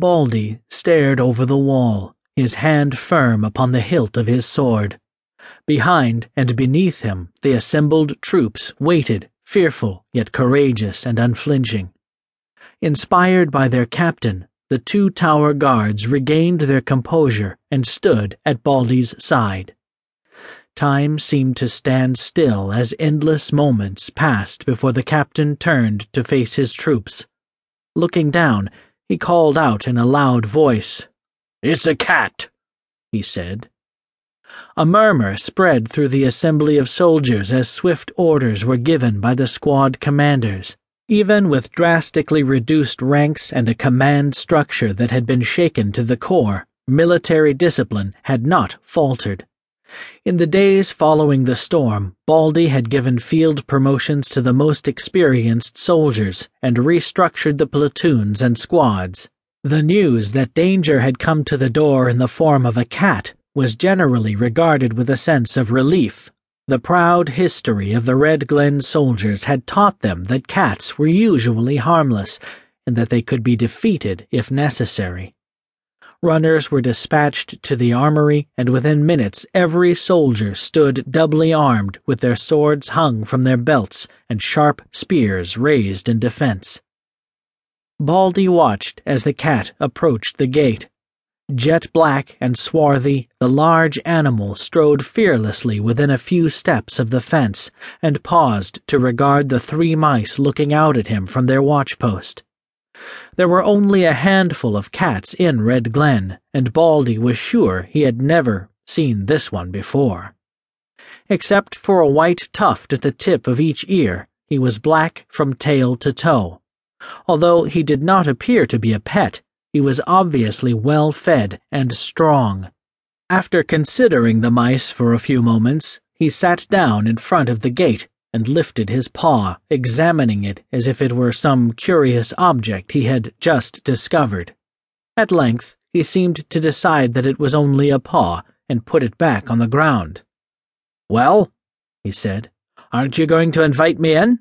Baldy stared over the wall, his hand firm upon the hilt of his sword. Behind and beneath him, the assembled troops waited, fearful yet courageous and unflinching. Inspired by their captain, the two tower guards regained their composure and stood at Baldy's side. Time seemed to stand still as endless moments passed before the captain turned to face his troops. Looking down, he called out in a loud voice, It's a cat, he said. A murmur spread through the assembly of soldiers as swift orders were given by the squad commanders. Even with drastically reduced ranks and a command structure that had been shaken to the core, military discipline had not faltered. In the days following the storm, Baldy had given field promotions to the most experienced soldiers and restructured the platoons and squads. The news that danger had come to the door in the form of a cat was generally regarded with a sense of relief. The proud history of the Red Glen soldiers had taught them that cats were usually harmless and that they could be defeated if necessary. Runners were dispatched to the armory, and within minutes every soldier stood doubly armed with their swords hung from their belts and sharp spears raised in defense. Baldy watched as the cat approached the gate. Jet black and swarthy, the large animal strode fearlessly within a few steps of the fence and paused to regard the three mice looking out at him from their watchpost. There were only a handful of cats in Red Glen, and Baldy was sure he had never seen this one before. Except for a white tuft at the tip of each ear, he was black from tail to toe. Although he did not appear to be a pet, he was obviously well fed and strong. After considering the mice for a few moments, he sat down in front of the gate and lifted his paw, examining it as if it were some curious object he had just discovered. At length, he seemed to decide that it was only a paw and put it back on the ground. Well, he said, aren't you going to invite me in?